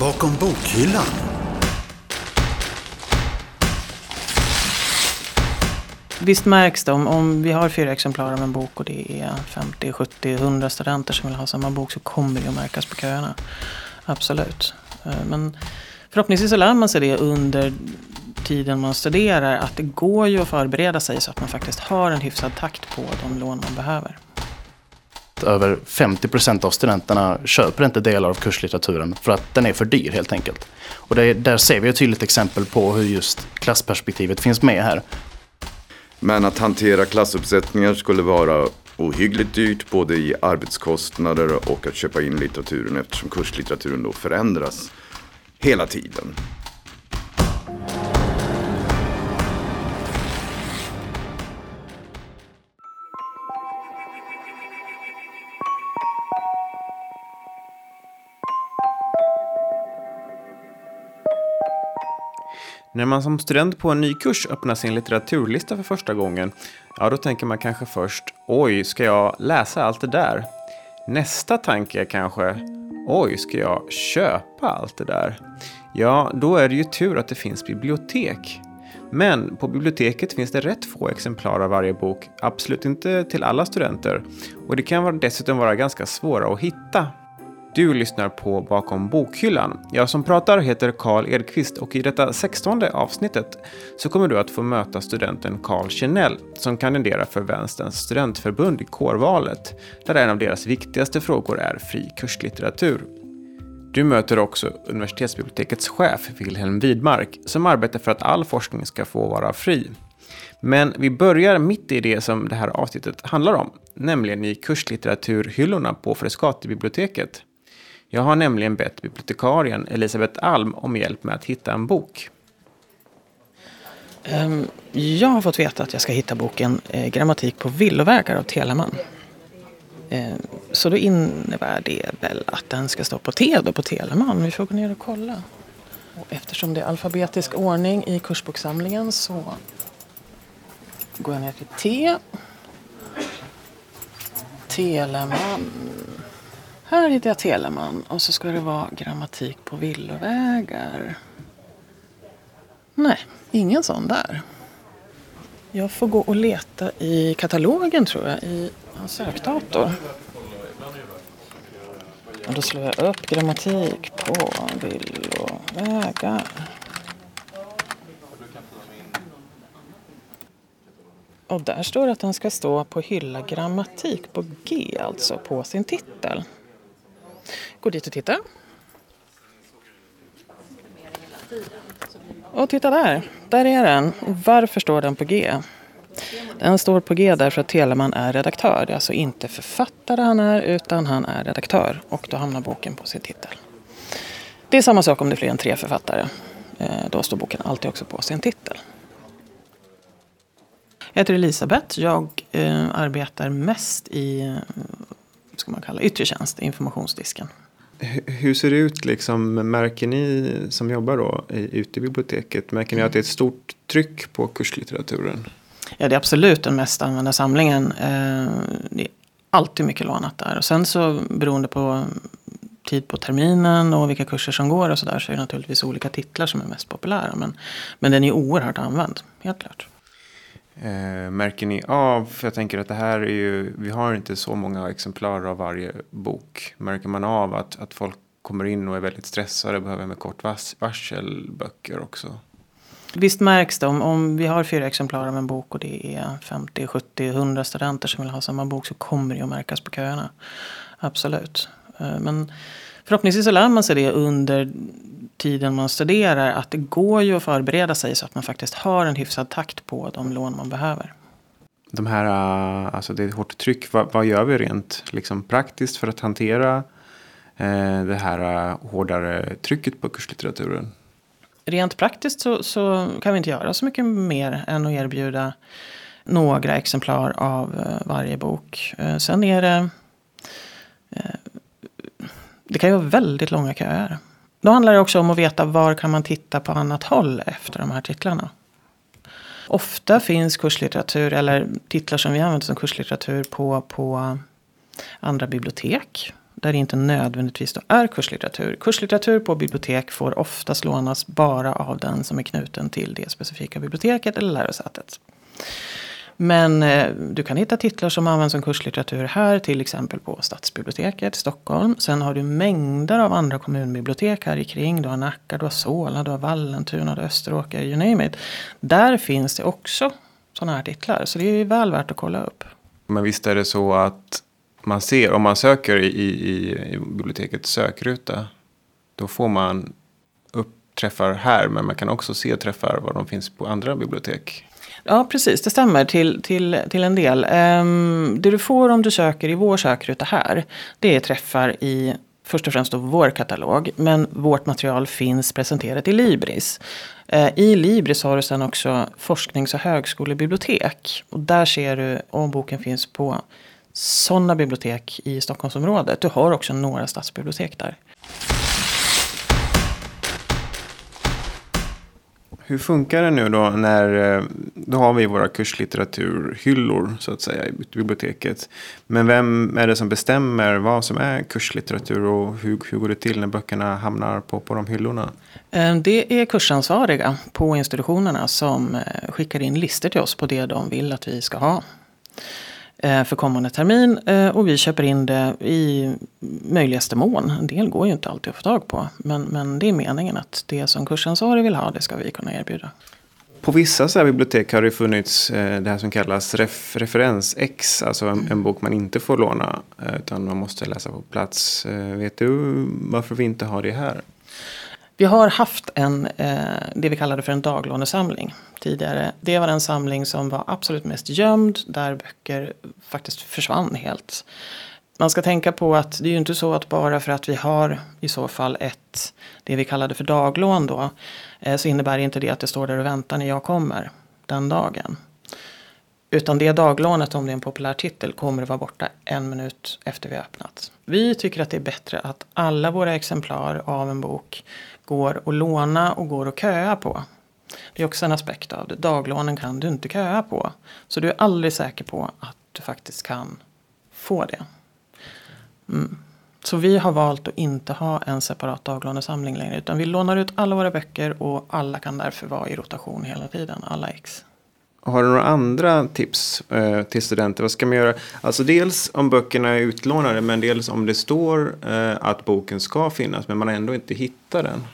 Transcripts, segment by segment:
Bakom bokhyllan. Visst märks det om, om vi har fyra exemplar av en bok och det är 50, 70, 100 studenter som vill ha samma bok så kommer det att märkas på köerna. Absolut. Eh, men förhoppningsvis så lär man sig det under tiden man studerar att det går ju att förbereda sig så att man faktiskt har en hyfsad takt på de lån man behöver. Över 50 procent av studenterna köper inte delar av kurslitteraturen för att den är för dyr helt enkelt. Och det, där ser vi ett tydligt exempel på hur just klassperspektivet finns med här. Men att hantera klassuppsättningar skulle vara ohyggligt dyrt både i arbetskostnader och att köpa in litteraturen eftersom kurslitteraturen då förändras hela tiden. När man som student på en ny kurs öppnar sin litteraturlista för första gången, ja då tänker man kanske först oj, ska jag läsa allt det där? Nästa tanke är kanske oj, ska jag köpa allt det där? Ja, då är det ju tur att det finns bibliotek. Men på biblioteket finns det rätt få exemplar av varje bok, absolut inte till alla studenter. Och det kan dessutom vara ganska svåra att hitta. Du lyssnar på Bakom bokhyllan. Jag som pratar heter Karl Edqvist och i detta 16 avsnittet så kommer du att få möta studenten Carl Kjennell som kandiderar för Vänsterns studentförbund i kårvalet, där en av deras viktigaste frågor är fri kurslitteratur. Du möter också universitetsbibliotekets chef Wilhelm Widmark som arbetar för att all forskning ska få vara fri. Men vi börjar mitt i det som det här avsnittet handlar om, nämligen i kurslitteraturhyllorna på Frescati-biblioteket. Jag har nämligen bett bibliotekarien Elisabeth Alm om hjälp med att hitta en bok. Ehm, jag har fått veta att jag ska hitta boken eh, Grammatik på villovägar av Telemann. Ehm, så då innebär det väl att den ska stå på T då, på Telemann. Vi får gå ner och kolla. Och eftersom det är alfabetisk ordning i kursboksamlingen så går jag ner till T. Telemann. Här hittar jag Telemann och så ska det vara grammatik på villovägar. Nej, ingen sån där. Jag får gå och leta i katalogen tror jag, i hans sökdator. Och då slår jag upp grammatik på villovägar. Och där står det att den ska stå på hylla grammatik på G, alltså på sin titel. Gå dit och titta. Och titta där, där är den. Varför står den på G? Den står på G därför att Telemann är redaktör. Det är alltså inte författare han är, utan han är redaktör. Och då hamnar boken på sin titel. Det är samma sak om det är fler än tre författare. Eh, då står boken alltid också på sin titel. Jag heter Elisabeth. Jag eh, arbetar mest i eh, ska man kalla, yttre tjänst, informationsdisken. Hur ser det ut, liksom, märker ni som jobbar då i, ute i biblioteket, märker ni att det är ett stort tryck på kurslitteraturen? Ja, det är absolut den mest använda samlingen. Eh, det är alltid mycket lånat där. Och sen så beroende på tid på terminen och vilka kurser som går och sådär så är det naturligtvis olika titlar som är mest populära. Men, men den är oerhört använd, helt klart. Eh, märker ni av, för jag tänker att det här är ju, vi har inte så många exemplar av varje bok. Märker man av att, att folk kommer in och är väldigt stressade och behöver med kort vas- varsel böcker också? Visst märks det om, om vi har fyra exemplar av en bok och det är 50, 70, 100 studenter som vill ha samma bok så kommer det att märkas på köerna. Absolut. Eh, Men förhoppningsvis så lär man sig det under tiden man studerar att det går ju att förbereda sig så att man faktiskt har en hyfsad takt på de lån man behöver. De här, eh, alltså det är ett hårt tryck. Vad, vad gör vi rent liksom, praktiskt för att hantera eh, det här eh, hårdare trycket på kurslitteraturen? Rent praktiskt så, så kan vi inte göra så mycket mer än att erbjuda några exemplar av varje bok. Sen är det... Det kan ju vara väldigt långa köer. Då handlar det också om att veta var kan man titta på annat håll efter de här titlarna. Ofta finns kurslitteratur eller titlar som vi använder som kurslitteratur på, på andra bibliotek. där det inte nödvändigtvis då är kurslitteratur. Kurslitteratur på bibliotek får oftast lånas bara av den som är knuten till det specifika biblioteket eller lärosätet. Men eh, du kan hitta titlar som används som kurslitteratur här, till exempel på Stadsbiblioteket i Stockholm. Sen har du mängder av andra kommunbibliotek här kring. Du har Nacka, du har Solna, du har Vallentuna, du har Österåker, you name it. Där finns det också sådana här titlar, så det är väl värt att kolla upp. Men visst är det så att man ser, om man söker i, i, i bibliotekets sökruta, då får man upp träffar här, men man kan också se träffar var de finns på andra bibliotek. Ja, precis. Det stämmer till, till, till en del. Um, det du får om du söker i vår sökruta här, det är träffar i först och främst då vår katalog. Men vårt material finns presenterat i Libris. Ehm, I Libris har du sen också forsknings och högskolebibliotek. Och där ser du om boken finns på sådana bibliotek i Stockholmsområdet. Du har också några stadsbibliotek där. Hur funkar det nu då när, eh, då har vi våra kurslitteraturhyllor så att säga i biblioteket. Men vem är det som bestämmer vad som är kurslitteratur och hur, hur går det till när böckerna hamnar på, på de hyllorna? Eh, det är kursansvariga på institutionerna som eh, skickar in listor till oss på det de vill att vi ska ha. Eh, för kommande termin. Eh, och vi köper in det i möjligaste mån. En del går ju inte alltid att få tag på. Men, men det är meningen att det som kursansvarig vill ha, det ska vi kunna erbjuda. På vissa så bibliotek har det funnits eh, det här som kallas ref, referens-X. Alltså en, en, bok man inte får låna. Eh, utan man måste läsa på plats. Eh, vet du varför vi inte har det här? Vi har haft en, eh, det vi kallade för en daglånesamling tidigare. Det var den samling som var absolut mest gömd, där böcker faktiskt försvann helt. Man ska tänka på att det är ju inte så att bara för att vi har i så fall ett, det vi kallade för daglån då, eh, så innebär inte det att det står där och väntar när jag kommer den dagen. Utan det daglånet, om det är en populär titel, kommer att vara borta en minut efter vi har öppnat. Vi tycker att det är bättre att alla våra exemplar av en bok går att låna och går att köa på. Det är också en aspekt av det. Daglånen kan du inte köa på. Så du är aldrig säker på att du faktiskt kan få det. Mm. Så vi har valt att inte ha en separat daglånesamling längre. Utan vi lånar ut alla våra böcker och alla kan därför vara i rotation hela tiden. Alla ex. Har du några andra tips eh, till studenter? Vad ska man göra? Alltså dels om böckerna är utlånade men dels om det står eh, att boken ska finnas men man ändå inte hittar den.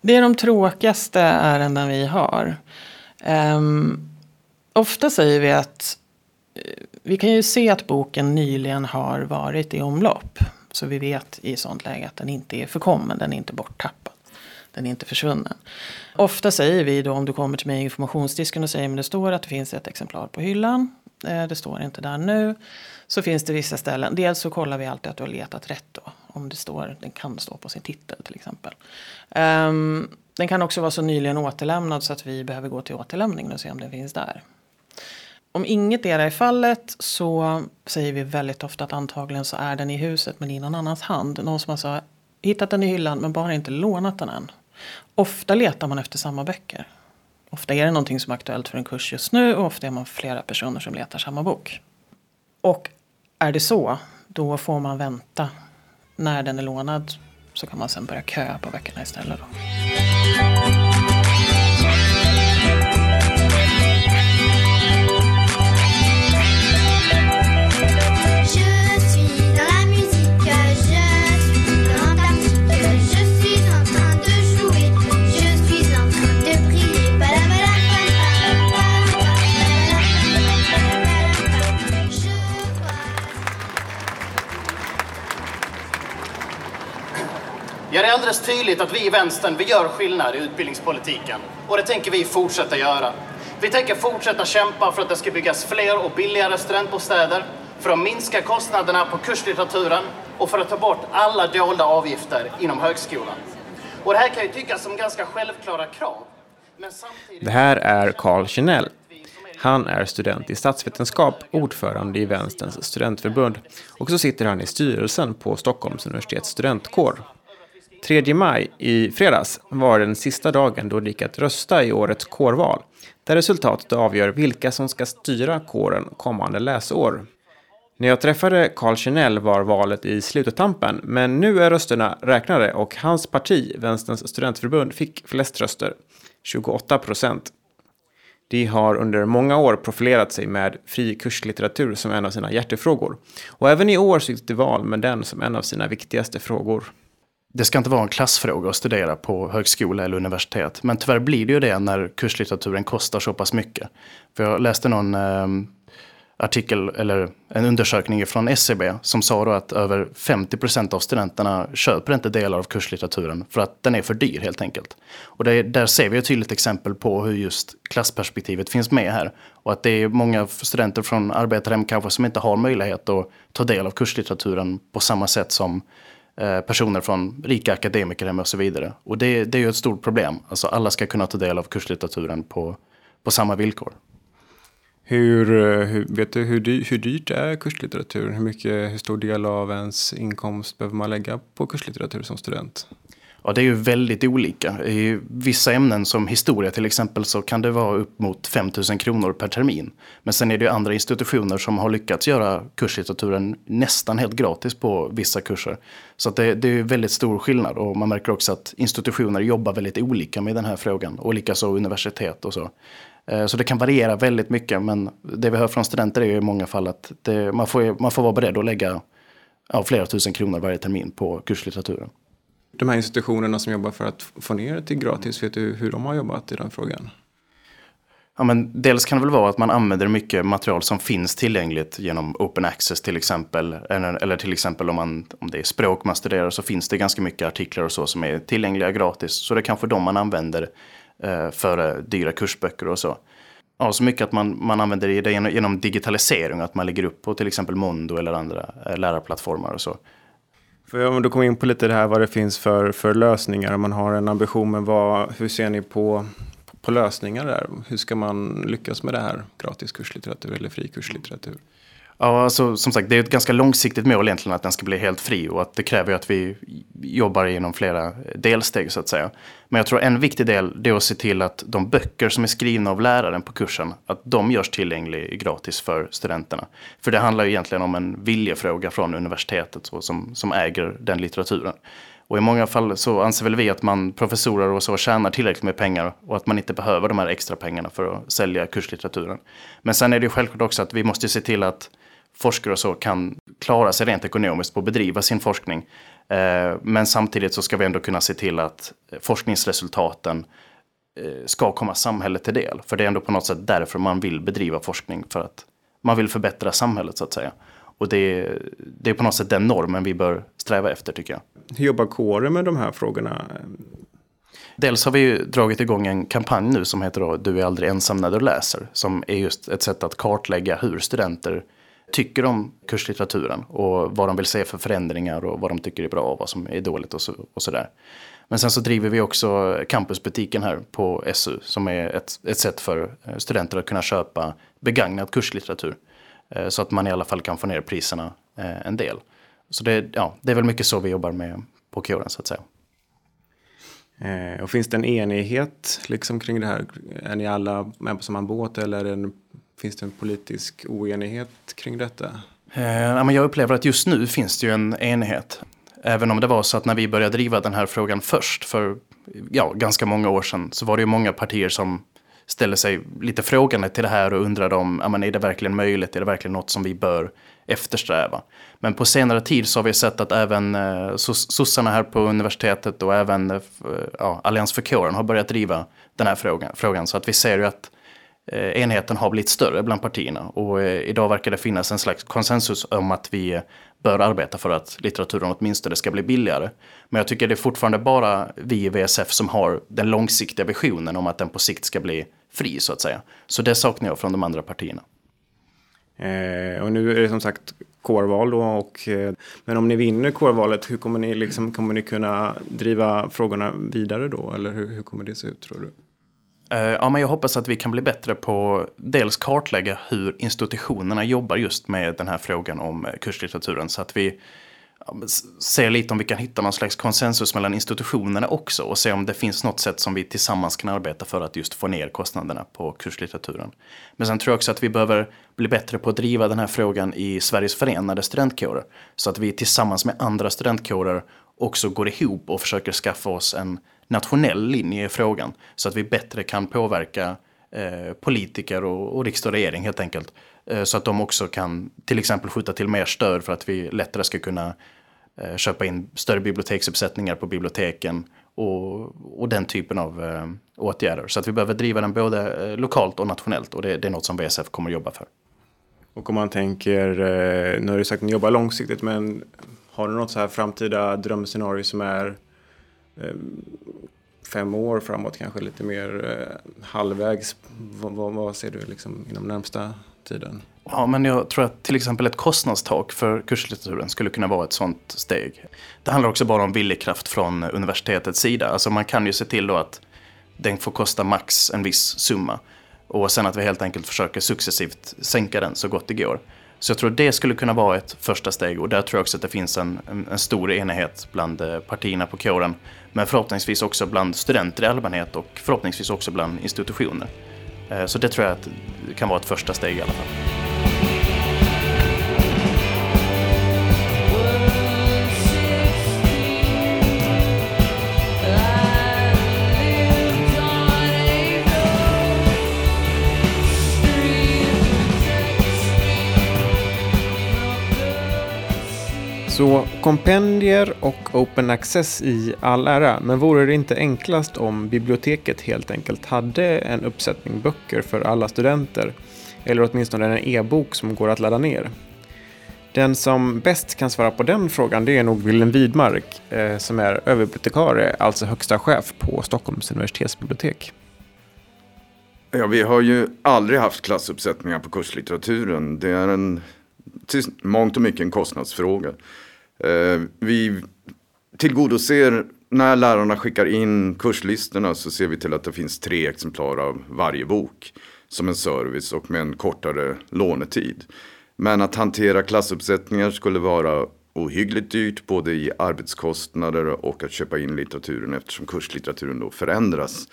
Det är de tråkigaste ärenden vi har. Um, ofta säger vi att eh, vi kan ju se att boken nyligen har varit i omlopp. Så vi vet i sånt läge att den inte är förkommen, den är inte borttappad. Den är inte försvunnen. Ofta säger vi då om du kommer till mig i informationsdisken och säger att det står att det finns ett exemplar på hyllan. Eh, det står inte där nu. Så finns det vissa ställen. Dels så kollar vi alltid att du har letat rätt då. Om det står, den kan stå på sin titel till exempel. Um, den kan också vara så nyligen återlämnad så att vi behöver gå till återlämningen. och se om den finns där. Om inget är fallet så säger vi väldigt ofta att antagligen så är den i huset men i någon annans hand. Någon som har hittat den i hyllan men bara inte lånat den än. Ofta letar man efter samma böcker. Ofta är det någonting som är aktuellt för en kurs just nu och ofta är man flera personer som letar samma bok. Och är det så, då får man vänta. När den är lånad så kan man sen börja köa på böckerna istället. Då. Ja, det är alldeles tydligt att vi i vänstern, vi gör skillnad i utbildningspolitiken. Och det tänker vi fortsätta göra. Vi tänker fortsätta kämpa för att det ska byggas fler och billigare studentbostäder, för att minska kostnaderna på kurslitteraturen och för att ta bort alla dolda avgifter inom högskolan. Och det här kan ju tyckas som ganska självklara krav. Men samtidigt... Det här är Carl Kinell. Han är student i statsvetenskap, ordförande i Vänsterns studentförbund och så sitter han i styrelsen på Stockholms universitets studentkår. 3 maj i fredags var den sista dagen då det gick att rösta i årets kårval, där resultatet avgör vilka som ska styra kåren kommande läsår. När jag träffade Carl Chanel var valet i slutetampen, men nu är rösterna räknade och hans parti, Vänsterns studentförbund, fick flest röster, 28 procent. De har under många år profilerat sig med fri kurslitteratur som en av sina hjärtefrågor. Och även i år så gick det val med den som en av sina viktigaste frågor. Det ska inte vara en klassfråga att studera på högskola eller universitet. Men tyvärr blir det ju det när kurslitteraturen kostar så pass mycket. För jag läste någon eh, artikel eller en undersökning från SCB som sa då att över 50 procent av studenterna köper inte delar av kurslitteraturen för att den är för dyr helt enkelt. Och det, där ser vi ett tydligt exempel på hur just klassperspektivet finns med här. Och att det är många studenter från arbetarhem kanske som inte har möjlighet att ta del av kurslitteraturen på samma sätt som Eh, personer från rika akademikerhem och så vidare. Och det, det är ju ett stort problem. Alltså alla ska kunna ta del av kurslitteraturen på, på samma villkor. Hur, eh, hur, vet du hur, dy, hur dyrt är kurslitteratur? Hur, mycket, hur stor del av ens inkomst behöver man lägga på kurslitteratur som student? Ja, det är ju väldigt olika. I vissa ämnen som historia till exempel så kan det vara upp mot 5 000 kronor per termin. Men sen är det ju andra institutioner som har lyckats göra kurslitteraturen nästan helt gratis på vissa kurser. Så det, det är väldigt stor skillnad och man märker också att institutioner jobbar väldigt olika med den här frågan och likaså universitet och så. Eh, så det kan variera väldigt mycket men det vi hör från studenter är ju i många fall att det, man, får, man får vara beredd att lägga ja, flera tusen kronor varje termin på kurslitteraturen. De här institutionerna som jobbar för att få ner det till gratis, vet du hur de har jobbat i den frågan? Ja, men dels kan det väl vara att man använder mycket material som finns tillgängligt genom open access till exempel. Eller, eller till exempel om, man, om det är språk man studerar så finns det ganska mycket artiklar och så som är tillgängliga gratis. Så det är kanske de man använder eh, för eh, dyra kursböcker och så. Ja, så mycket att man, man använder det genom, digitalisering, att man lägger upp på till exempel Mondo eller andra eh, lärarplattformar och så. För om du kommer in på lite det här vad det finns för, för lösningar, om man har en ambition, men vad, hur ser ni på, på lösningar där? Hur ska man lyckas med det här, gratis kurslitteratur eller fri kurslitteratur? Ja, alltså, som sagt, det är ett ganska långsiktigt mål egentligen att den ska bli helt fri och att det kräver att vi jobbar genom flera delsteg så att säga. Men jag tror en viktig del det är att se till att de böcker som är skrivna av läraren på kursen, att de görs tillgängliga gratis för studenterna. För det handlar ju egentligen om en viljefråga från universitetet så, som, som äger den litteraturen. Och i många fall så anser väl vi att man, professorer och så, tjänar tillräckligt med pengar och att man inte behöver de här extra pengarna för att sälja kurslitteraturen. Men sen är det ju självklart också att vi måste se till att forskare och så kan klara sig rent ekonomiskt på att bedriva sin forskning. Eh, men samtidigt så ska vi ändå kunna se till att forskningsresultaten eh, ska komma samhället till del. För det är ändå på något sätt därför man vill bedriva forskning, för att man vill förbättra samhället så att säga. Och det är, det är på något sätt den normen vi bör sträva efter tycker jag. Hur jobbar kåren med de här frågorna? Dels har vi ju dragit igång en kampanj nu som heter då Du är aldrig ensam när du läser. Som är just ett sätt att kartlägga hur studenter tycker om kurslitteraturen och vad de vill se för förändringar och vad de tycker är bra och vad som är dåligt och, så, och sådär. Men sen så driver vi också campusbutiken här på SU som är ett, ett sätt för eh, studenter att kunna köpa begagnad kurslitteratur. Eh, så att man i alla fall kan få ner priserna eh, en del. Så det, ja, det är väl mycket så vi jobbar med på kåren så att säga. Och finns det en enighet liksom kring det här? Är ni alla med på samma båt eller är det en, finns det en politisk oenighet kring detta? Eh, jag upplever att just nu finns det ju en enighet. Även om det var så att när vi började driva den här frågan först för ja, ganska många år sedan så var det ju många partier som ställde sig lite frågande till det här och undrade om, men är det verkligen möjligt, är det verkligen något som vi bör eftersträva? Men på senare tid så har vi sett att även eh, sossarna här på universitetet och även eh, ja, Allians för kåren har börjat driva den här frågan, frågan. Så att vi ser ju att Eh, enheten har blivit större bland partierna och eh, idag verkar det finnas en slags konsensus om att vi eh, bör arbeta för att litteraturen åtminstone ska bli billigare. Men jag tycker det är fortfarande bara vi i VSF som har den långsiktiga visionen om att den på sikt ska bli fri så att säga. Så det saknar jag från de andra partierna. Eh, och nu är det som sagt kårval då. Och, eh, men om ni vinner kårvalet, hur kommer ni, liksom, kommer ni kunna driva frågorna vidare då? Eller hur, hur kommer det se ut tror du? Eh, ja, men jag hoppas att vi kan bli bättre på dels kartlägga hur institutionerna jobbar just med den här frågan om eh, kurslitteraturen. Så att vi ser lite om vi kan hitta någon slags konsensus mellan institutionerna också och se om det finns något sätt som vi tillsammans kan arbeta för att just få ner kostnaderna på kurslitteraturen. Men sen tror jag också att vi behöver bli bättre på att driva den här frågan i Sveriges förenade studentkårer. Så att vi tillsammans med andra studentkårer också går ihop och försöker skaffa oss en nationell linje i frågan. Så att vi bättre kan påverka eh, politiker och, och riksdag och regering helt enkelt. Eh, så att de också kan till exempel skjuta till mer stöd för att vi lättare ska kunna eh, köpa in större biblioteksuppsättningar på biblioteken och, och den typen av eh, åtgärder. Så att vi behöver driva den både eh, lokalt och nationellt och det, det är något som VSF kommer att jobba för. Och om man tänker, eh, nu har du sagt att ni jobbar långsiktigt, men har du något så här framtida drömscenario som är eh, fem år framåt, kanske lite mer eh, halvvägs? Vad, vad, vad ser du liksom inom närmsta tiden? Ja, men jag tror att till exempel ett kostnadstak för kurslitteraturen skulle kunna vara ett sådant steg. Det handlar också bara om viljekraft från universitetets sida. Alltså man kan ju se till då att den får kosta max en viss summa. Och sen att vi helt enkelt försöker successivt sänka den så gott det går. Så jag tror att det skulle kunna vara ett första steg och där tror jag också att det finns en, en, en stor enighet bland eh, partierna på kåren. Men förhoppningsvis också bland studenter i allmänhet och förhoppningsvis också bland institutioner. Eh, så det tror jag att kan vara ett första steg i alla fall. Så kompendier och open access i all ära, men vore det inte enklast om biblioteket helt enkelt hade en uppsättning böcker för alla studenter? Eller åtminstone en e-bok som går att ladda ner? Den som bäst kan svara på den frågan det är nog Wilhelm Widmark eh, som är överbibliotekarie, alltså högsta chef på Stockholms universitetsbibliotek. Ja, vi har ju aldrig haft klassuppsättningar på kurslitteraturen. Det är en till mångt och mycket en kostnadsfråga. Eh, vi tillgodoser, när lärarna skickar in kurslistorna så ser vi till att det finns tre exemplar av varje bok som en service och med en kortare lånetid. Men att hantera klassuppsättningar skulle vara ohyggligt dyrt både i arbetskostnader och att köpa in litteraturen eftersom kurslitteraturen då förändras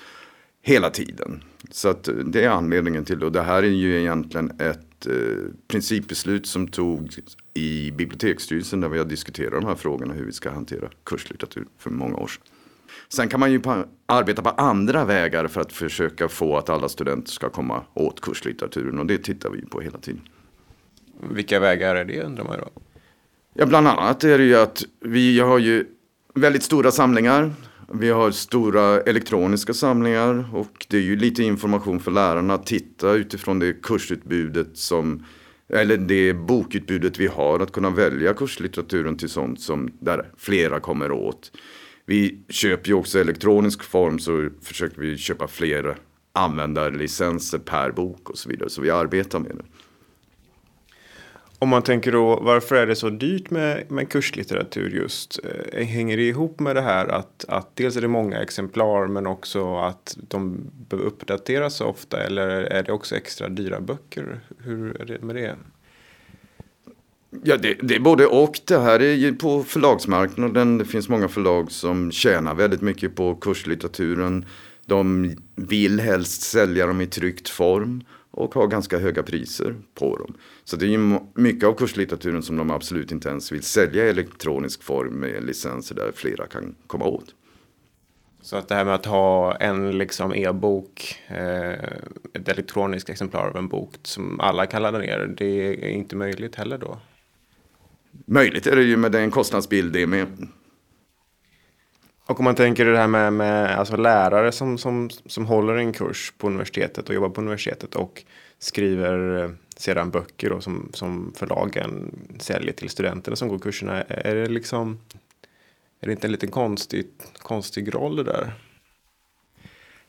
hela tiden. Så att eh, det är anledningen till det. Och det här är ju egentligen ett ett eh, principbeslut som tog i biblioteksstyrelsen där vi har diskuterat de här frågorna hur vi ska hantera kurslitteratur för många år sedan. Sen kan man ju på, arbeta på andra vägar för att försöka få att alla studenter ska komma åt kurslitteraturen och det tittar vi på hela tiden. Vilka vägar är det undrar man då? Ja, bland annat är det ju att vi har ju väldigt stora samlingar vi har stora elektroniska samlingar och det är ju lite information för lärarna att titta utifrån det kursutbudet som eller det bokutbudet vi har att kunna välja kurslitteraturen till sånt som där flera kommer åt. Vi köper ju också elektronisk form så försöker vi köpa fler användarlicenser per bok och så vidare. Så vi arbetar med det. Om man tänker då, varför är det så dyrt med, med kurslitteratur just? Eh, hänger det ihop med det här att, att dels är det många exemplar men också att de behöver uppdateras så ofta eller är det också extra dyra böcker? Hur är det med det? Ja, det, det, är både och. Det här är ju på förlagsmarknaden. Det finns många förlag som tjänar väldigt mycket på kurslitteraturen. De vill helst sälja dem i tryckt form och har ganska höga priser på dem. Så det är ju mycket av kurslitteraturen som de absolut inte ens vill sälja i elektronisk form med licenser där flera kan komma åt. Så att det här med att ha en liksom e-bok, eh, ett elektroniskt exemplar av en bok som alla kan ladda ner, det är inte möjligt heller då? Möjligt är det ju med den kostnadsbild det är med. Och om man tänker det här med, med alltså lärare som, som, som håller en kurs på universitetet och jobbar på universitetet och skriver eh, sedan böcker då, som, som förlagen säljer till studenterna som går kurserna. Är det liksom är det inte en liten konstig, konstig roll det där?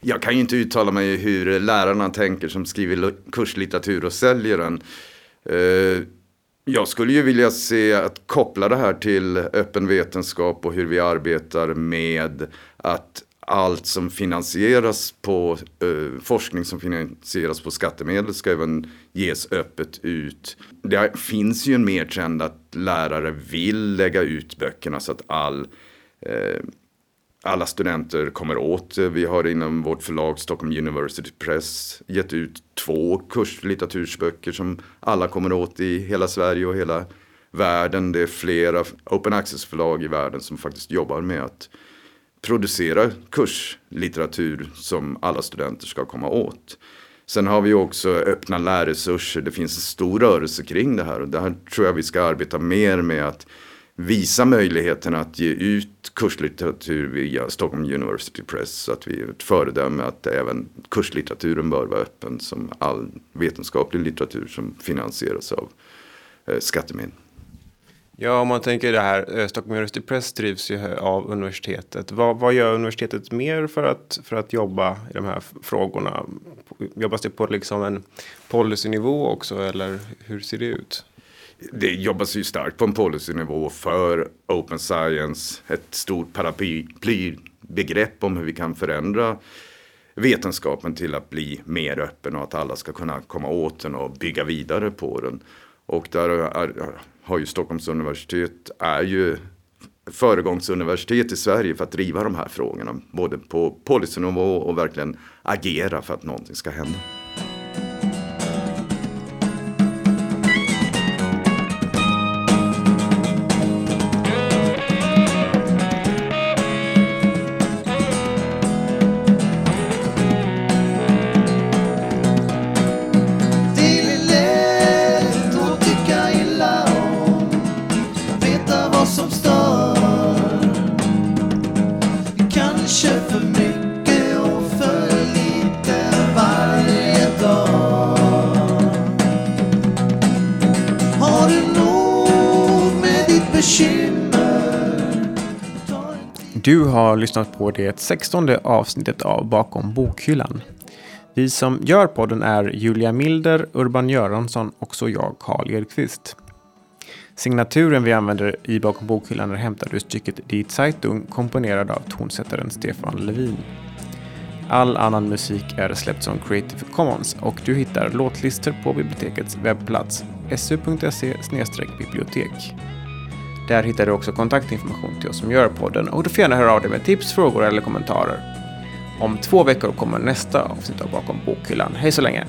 Jag kan ju inte uttala mig hur lärarna tänker som skriver kurslitteratur och säljer den. Eh, jag skulle ju vilja se att koppla det här till öppen vetenskap och hur vi arbetar med att allt som finansieras på eh, forskning som finansieras på skattemedel ska även ges öppet ut. Det finns ju en mer trend att lärare vill lägga ut böckerna så att all eh, alla studenter kommer åt. Vi har inom vårt förlag Stockholm University Press gett ut två kurslitteratursböcker som alla kommer åt i hela Sverige och hela världen. Det är flera open access-förlag i världen som faktiskt jobbar med att producera kurslitteratur som alla studenter ska komma åt. Sen har vi också öppna lärresurser. Det finns en stor rörelse kring det här och det här tror jag vi ska arbeta mer med att visa möjligheten att ge ut kurslitteratur via Stockholm University Press. Så att vi är ett föredöme att även kurslitteraturen bör vara öppen som all vetenskaplig litteratur som finansieras av eh, skattemedel. Ja, om man tänker det här, eh, Stockholm University Press drivs ju eh, av universitetet. Vad, vad, gör universitetet mer för att, för att jobba i de här frågorna? Jobbas det på liksom en policynivå också eller hur ser det ut? Det jobbas ju starkt på en policynivå för open science, ett stort paraplybegrepp om hur vi kan förändra vetenskapen till att bli mer öppen och att alla ska kunna komma åt den och bygga vidare på den. Och där är, har ju Stockholms universitet är ju föregångsuniversitet i Sverige för att driva de här frågorna. Både på policynivå och verkligen agera för att någonting ska hända. Har lyssnat på det sextonde avsnittet av Bakom bokhyllan. Vi som gör podden är Julia Milder, Urban Göransson och så jag, Karl Edqvist. Signaturen vi använder i Bakom bokhyllan är hämtad ur stycket Die Zeitung komponerad av tonsättaren Stefan Levin. All annan musik är släppt som Creative Commons och du hittar låtlistor på bibliotekets webbplats su.se bibliotek. Där hittar du också kontaktinformation till oss som gör podden och du får gärna höra av dig med tips, frågor eller kommentarer. Om två veckor kommer nästa avsnitt av Bakom bokhyllan. Hej så länge!